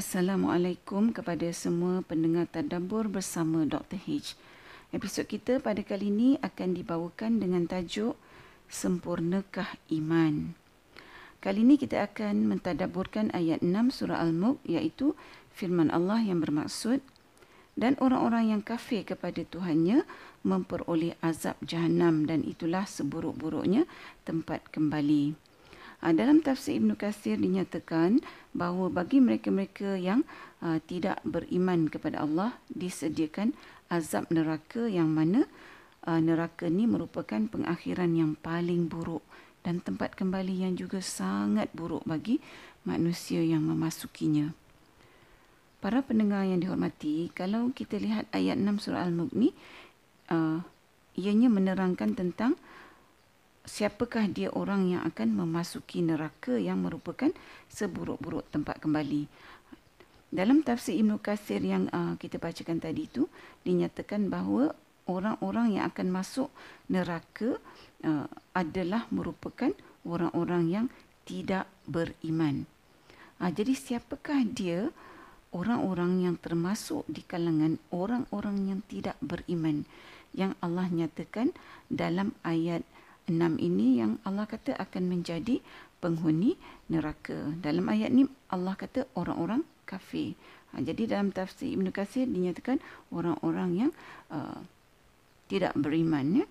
Assalamualaikum kepada semua pendengar tadabbur bersama Dr. H. Episod kita pada kali ini akan dibawakan dengan tajuk Sempurnakah Iman. Kali ini kita akan mentadabburkan ayat 6 surah Al-Mulk iaitu firman Allah yang bermaksud dan orang-orang yang kafir kepada Tuhannya memperoleh azab jahanam dan itulah seburuk-buruknya tempat kembali. Uh, dalam tafsir Ibn Qasir dinyatakan bahawa bagi mereka-mereka yang uh, tidak beriman kepada Allah disediakan azab neraka yang mana uh, neraka ini merupakan pengakhiran yang paling buruk dan tempat kembali yang juga sangat buruk bagi manusia yang memasukinya. Para pendengar yang dihormati, kalau kita lihat ayat 6 surah Al-Mulk ni, uh, ianya menerangkan tentang siapakah dia orang yang akan memasuki neraka yang merupakan seburuk-buruk tempat kembali. Dalam tafsir Ibn Qasir yang uh, kita bacakan tadi itu, dinyatakan bahawa orang-orang yang akan masuk neraka uh, adalah merupakan orang-orang yang tidak beriman. Uh, jadi siapakah dia orang-orang yang termasuk di kalangan orang-orang yang tidak beriman yang Allah nyatakan dalam ayat 6 ini yang Allah kata akan menjadi penghuni neraka. Dalam ayat ni Allah kata orang-orang kafir. Ha, jadi dalam tafsir Ibn Qasir dinyatakan orang-orang yang uh, tidak beriman. Ya?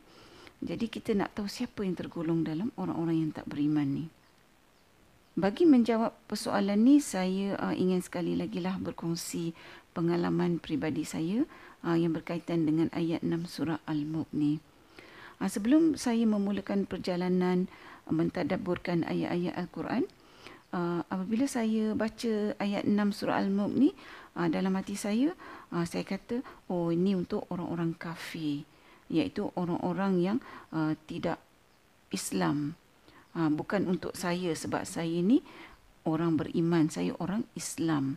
Jadi kita nak tahu siapa yang tergolong dalam orang-orang yang tak beriman ni. Bagi menjawab persoalan ni, saya uh, ingin sekali lagi lah berkongsi pengalaman pribadi saya uh, yang berkaitan dengan ayat 6 surah Al-Mulk ni. Ha, sebelum saya memulakan perjalanan uh, mentadabburkan ayat-ayat Al-Quran, uh, apabila saya baca ayat 6 surah Al-Mulk ni, dalam hati saya, saya kata, oh ini untuk orang-orang kafir, iaitu orang-orang yang tidak Islam. Bukan untuk saya sebab saya ni orang beriman, saya orang Islam.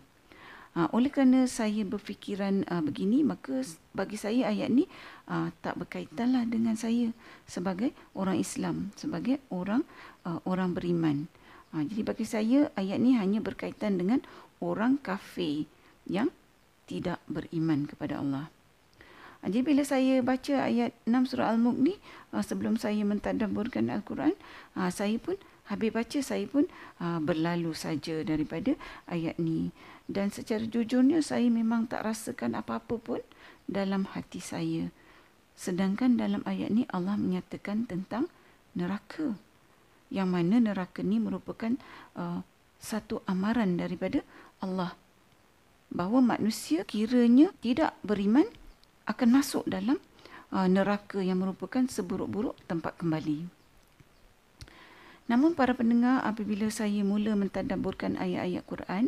Uh, oleh kerana saya berfikiran uh, begini, maka bagi saya ayat ni uh, tak berkaitanlah dengan saya sebagai orang Islam, sebagai orang uh, orang beriman. Uh, jadi bagi saya ayat ni hanya berkaitan dengan orang kafir yang tidak beriman kepada Allah. Uh, jadi bila saya baca ayat 6 surah Al-Mulk ni, uh, sebelum saya mentadabburkan Al-Quran, uh, saya pun habis baca saya pun uh, berlalu saja daripada ayat ni dan secara jujurnya saya memang tak rasakan apa-apa pun dalam hati saya. Sedangkan dalam ayat ni Allah menyatakan tentang neraka. Yang mana neraka ni merupakan uh, satu amaran daripada Allah. Bahawa manusia kiranya tidak beriman akan masuk dalam uh, neraka yang merupakan seburuk-buruk tempat kembali. Namun para pendengar apabila saya mula mentadabburkan ayat-ayat Quran,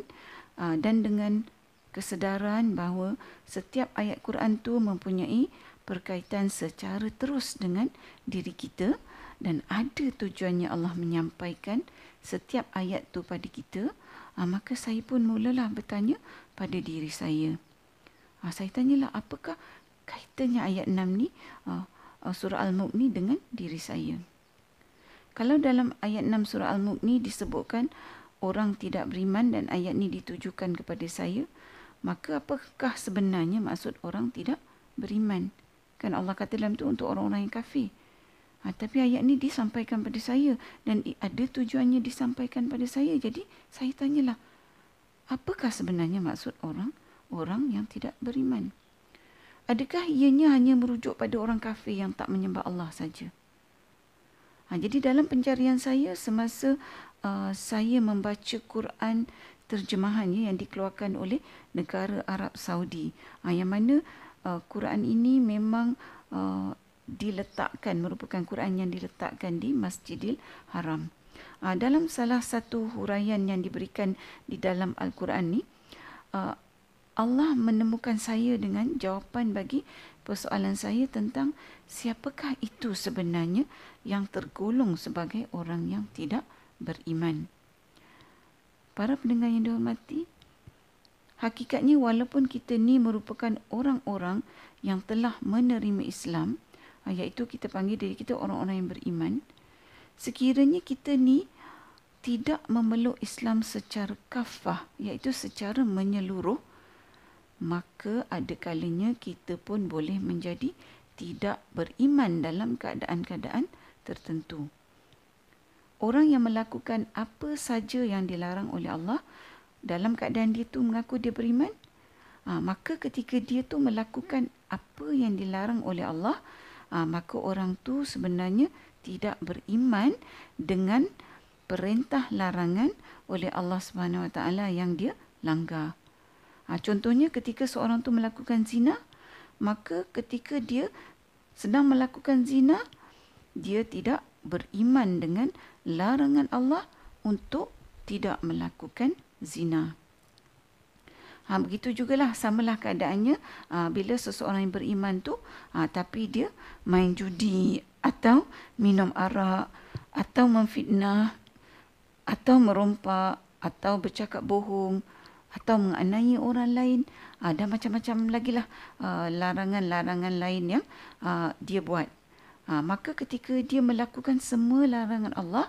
dan dengan kesedaran bahawa setiap ayat Quran tu mempunyai perkaitan secara terus dengan diri kita dan ada tujuannya Allah menyampaikan setiap ayat tu pada kita uh, maka saya pun mulalah bertanya pada diri saya. Uh, saya tanyalah apakah kaitannya ayat 6 ni uh, surah Al-Mulk ni dengan diri saya? Kalau dalam ayat 6 surah Al-Mulk ni disebutkan orang tidak beriman dan ayat ini ditujukan kepada saya, maka apakah sebenarnya maksud orang tidak beriman? Kan Allah kata dalam itu untuk orang-orang yang kafir. Ha, tapi ayat ini disampaikan pada saya dan ada tujuannya disampaikan pada saya. Jadi saya tanyalah, apakah sebenarnya maksud orang orang yang tidak beriman? Adakah ianya hanya merujuk pada orang kafir yang tak menyembah Allah saja? Ha, jadi dalam pencarian saya semasa uh, saya membaca Quran terjemahannya yang dikeluarkan oleh negara Arab Saudi. Uh, yang mana uh, Quran ini memang uh, diletakkan merupakan Quran yang diletakkan di Masjidil Haram. Uh, dalam salah satu huraian yang diberikan di dalam Al-Quran ni uh, Allah menemukan saya dengan jawapan bagi persoalan saya tentang siapakah itu sebenarnya yang tergolong sebagai orang yang tidak beriman. Para pendengar yang dihormati, hakikatnya walaupun kita ni merupakan orang-orang yang telah menerima Islam, iaitu kita panggil diri kita orang-orang yang beriman, sekiranya kita ni tidak memeluk Islam secara kafah iaitu secara menyeluruh maka ada kalanya kita pun boleh menjadi tidak beriman dalam keadaan-keadaan tertentu. Orang yang melakukan apa saja yang dilarang oleh Allah dalam keadaan dia tu mengaku dia beriman, ha, maka ketika dia tu melakukan apa yang dilarang oleh Allah, ha, maka orang tu sebenarnya tidak beriman dengan perintah larangan oleh Allah Subhanahu Wa Taala yang dia langgar. Ha, contohnya ketika seorang tu melakukan zina, maka ketika dia sedang melakukan zina, dia tidak beriman dengan larangan Allah untuk tidak melakukan zina. Ha, begitu jugalah samalah keadaannya ha, bila seseorang yang beriman tu ha, tapi dia main judi atau minum arak atau memfitnah atau merompak atau bercakap bohong atau menganiaya orang lain uh, dan macam-macam lagi lah larangan-larangan lain yang uh, dia buat. Uh, maka ketika dia melakukan semua larangan Allah,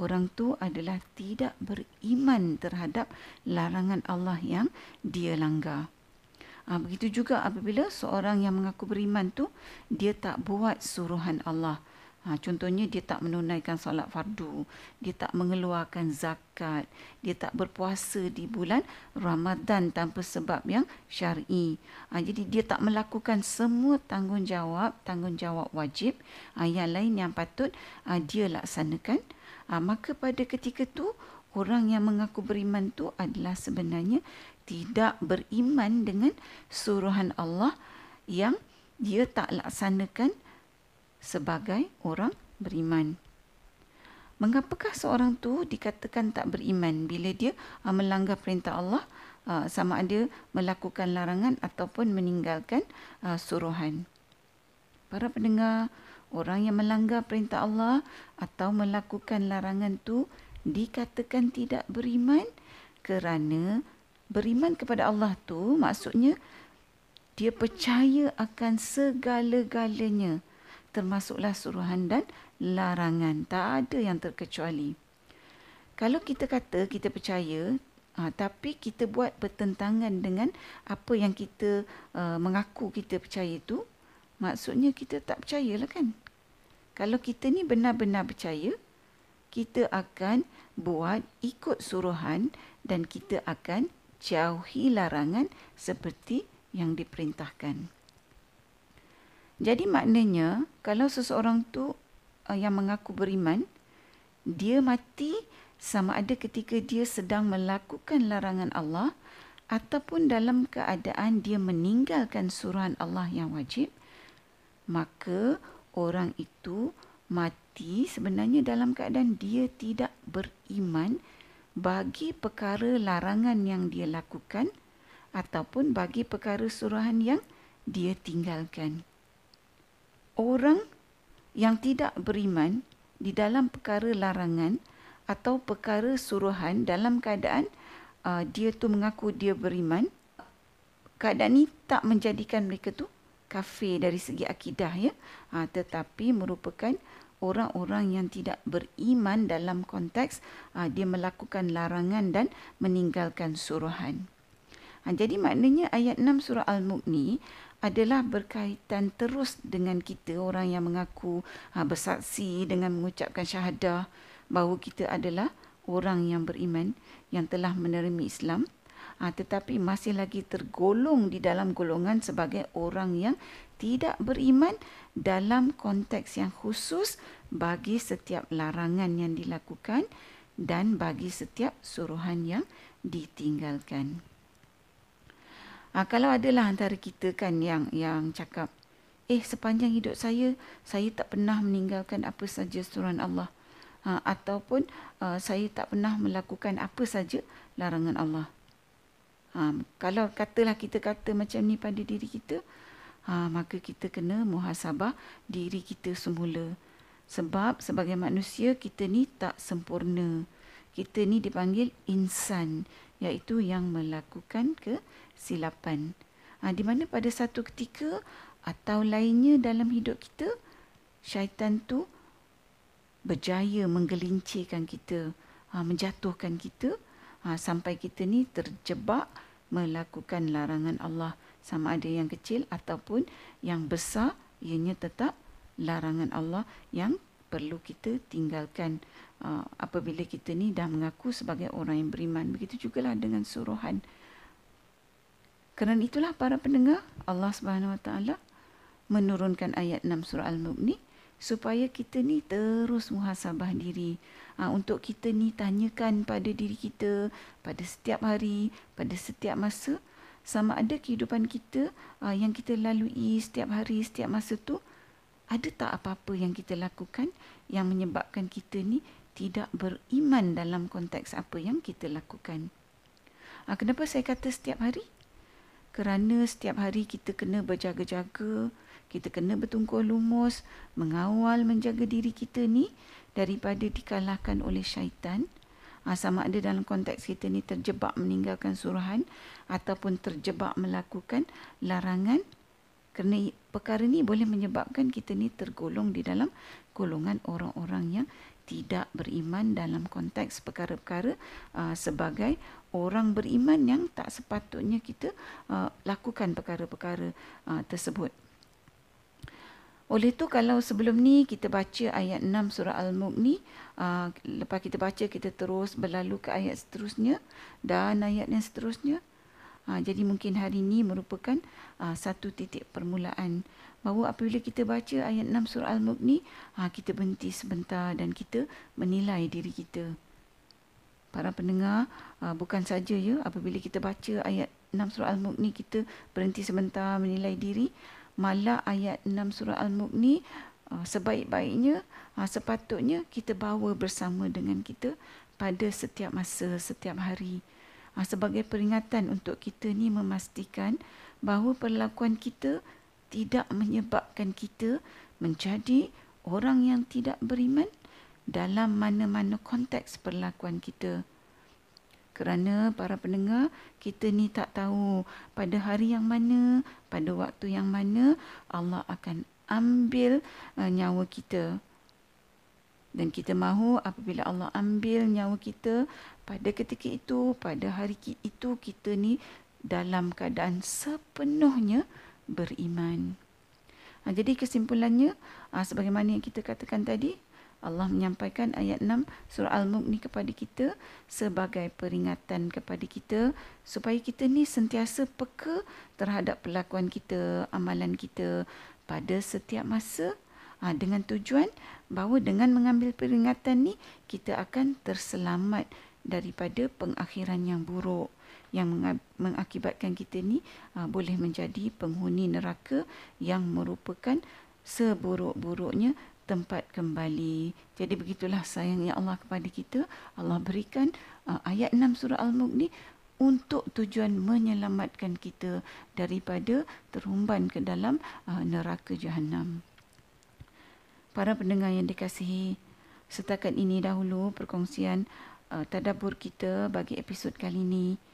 orang tu adalah tidak beriman terhadap larangan Allah yang dia langgar. Uh, begitu juga apabila seorang yang mengaku beriman tu dia tak buat suruhan Allah. Ha, contohnya dia tak menunaikan solat fardu, dia tak mengeluarkan zakat, dia tak berpuasa di bulan Ramadan tanpa sebab yang syar'i. Ha, jadi dia tak melakukan semua tanggungjawab, tanggungjawab wajib ha, yang lain yang patut ha, dia laksanakan. Ha, maka pada ketika tu orang yang mengaku beriman tu adalah sebenarnya tidak beriman dengan suruhan Allah yang dia tak laksanakan sebagai orang beriman. Mengapakah seorang tu dikatakan tak beriman bila dia uh, melanggar perintah Allah uh, sama ada melakukan larangan ataupun meninggalkan uh, suruhan? Para pendengar, orang yang melanggar perintah Allah atau melakukan larangan tu dikatakan tidak beriman kerana beriman kepada Allah tu maksudnya dia percaya akan segala-galanya termasuklah suruhan dan larangan. Tak ada yang terkecuali. Kalau kita kata kita percaya, ha, tapi kita buat bertentangan dengan apa yang kita uh, mengaku kita percaya itu, maksudnya kita tak percayalah kan? Kalau kita ni benar-benar percaya, kita akan buat ikut suruhan dan kita akan jauhi larangan seperti yang diperintahkan. Jadi maknanya kalau seseorang tu uh, yang mengaku beriman, dia mati sama ada ketika dia sedang melakukan larangan Allah ataupun dalam keadaan dia meninggalkan suruhan Allah yang wajib, maka orang itu mati sebenarnya dalam keadaan dia tidak beriman bagi perkara larangan yang dia lakukan ataupun bagi perkara suruhan yang dia tinggalkan orang yang tidak beriman di dalam perkara larangan atau perkara suruhan dalam keadaan uh, dia tu mengaku dia beriman keadaan ni tak menjadikan mereka tu kafir dari segi akidah ya. Uh, tetapi merupakan orang-orang yang tidak beriman dalam konteks uh, dia melakukan larangan dan meninggalkan suruhan. Uh, jadi maknanya ayat 6 surah al-mulk ni adalah berkaitan terus dengan kita orang yang mengaku ha, bersaksi dengan mengucapkan syahadah bahawa kita adalah orang yang beriman yang telah menerima Islam ha, tetapi masih lagi tergolong di dalam golongan sebagai orang yang tidak beriman dalam konteks yang khusus bagi setiap larangan yang dilakukan dan bagi setiap suruhan yang ditinggalkan. Ha, kalau adalah antara kita kan yang yang cakap, eh sepanjang hidup saya, saya tak pernah meninggalkan apa saja suruhan Allah. Ha, ataupun uh, saya tak pernah melakukan apa saja larangan Allah. Ha, kalau katalah kita kata macam ni pada diri kita, ha, maka kita kena muhasabah diri kita semula. Sebab sebagai manusia kita ni tak sempurna. Kita ni dipanggil insan iaitu yang melakukan kesilapan. Ha, di mana pada satu ketika atau lainnya dalam hidup kita, syaitan tu berjaya menggelincirkan kita. uh, menjatuhkan kita uh, sampai kita ni terjebak melakukan larangan Allah sama ada yang kecil ataupun yang besar ianya tetap larangan Allah yang perlu kita tinggalkan uh, apabila kita ni dah mengaku sebagai orang yang beriman begitu jugalah dengan suruhan kerana itulah para pendengar Allah Subhanahu Wa Taala menurunkan ayat 6 surah Al-Mulk ni supaya kita ni terus muhasabah diri uh, untuk kita ni tanyakan pada diri kita pada setiap hari pada setiap masa sama ada kehidupan kita uh, yang kita lalui setiap hari setiap masa tu ada tak apa-apa yang kita lakukan yang menyebabkan kita ni tidak beriman dalam konteks apa yang kita lakukan. Ha, kenapa saya kata setiap hari? Kerana setiap hari kita kena berjaga-jaga, kita kena bertungkul lumus, mengawal menjaga diri kita ni daripada dikalahkan oleh syaitan. Ha, sama ada dalam konteks kita ni terjebak meninggalkan suruhan ataupun terjebak melakukan larangan kerana perkara ni boleh menyebabkan kita ni tergolong di dalam golongan orang-orang yang tidak beriman dalam konteks perkara-perkara uh, sebagai orang beriman yang tak sepatutnya kita uh, lakukan perkara-perkara uh, tersebut. Oleh itu kalau sebelum ni kita baca ayat 6 surah Al-Mulk ni, uh, lepas kita baca kita terus berlalu ke ayat seterusnya dan ayat yang seterusnya, Ha, jadi mungkin hari ini merupakan uh, satu titik permulaan bahawa apabila kita baca ayat 6 surah Al-Mulk ni, ha, kita berhenti sebentar dan kita menilai diri kita. Para pendengar, uh, bukan saja ya apabila kita baca ayat 6 surah Al-Mulk ni kita berhenti sebentar menilai diri, malah ayat 6 surah Al-Mulk ni uh, sebaik-baiknya uh, sepatutnya kita bawa bersama dengan kita pada setiap masa, setiap hari. Ha, sebagai peringatan untuk kita ni memastikan bahawa perlakuan kita tidak menyebabkan kita menjadi orang yang tidak beriman dalam mana-mana konteks perlakuan kita. Kerana para pendengar, kita ni tak tahu pada hari yang mana, pada waktu yang mana Allah akan ambil uh, nyawa kita. Dan kita mahu apabila Allah ambil nyawa kita, pada ketika itu, pada hari itu kita ni dalam keadaan sepenuhnya beriman. Ha, jadi kesimpulannya, ha, sebagaimana yang kita katakan tadi, Allah menyampaikan ayat 6 surah Al-Mulk ni kepada kita sebagai peringatan kepada kita supaya kita ni sentiasa peka terhadap perlakuan kita, amalan kita pada setiap masa ha, dengan tujuan bahawa dengan mengambil peringatan ni kita akan terselamat daripada pengakhiran yang buruk yang mengakibatkan kita ni uh, boleh menjadi penghuni neraka yang merupakan seburuk-buruknya tempat kembali. Jadi begitulah sayangnya Allah kepada kita. Allah berikan uh, ayat 6 surah Al-Mulk ni untuk tujuan menyelamatkan kita daripada terumban ke dalam uh, neraka jahanam. Para pendengar yang dikasihi, setakat ini dahulu perkongsian uh, tadabbur kita bagi episod kali ini.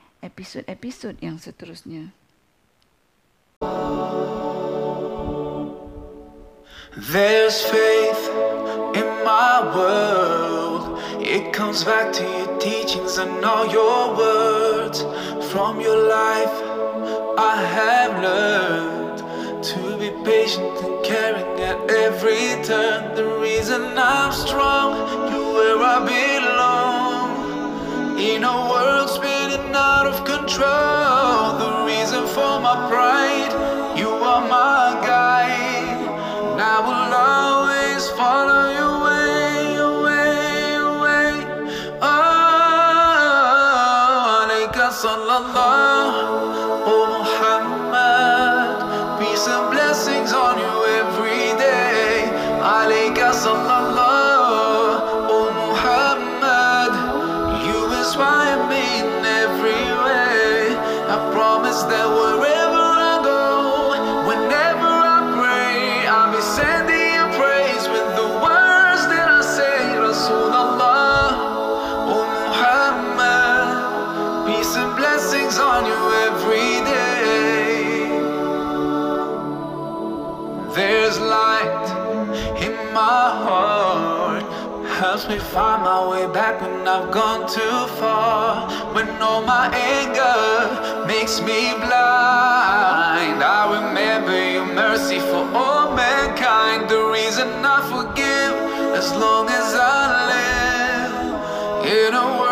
episod-episod yang seterusnya. There's faith in my world. It comes back to your teachings and all your words. From your life, I have learned to be patient and caring at every turn. The reason I'm strong, helps me find my way back when I've gone too far. When all my anger makes me blind, I remember your mercy for all mankind. The reason I forgive as long as I live in a world.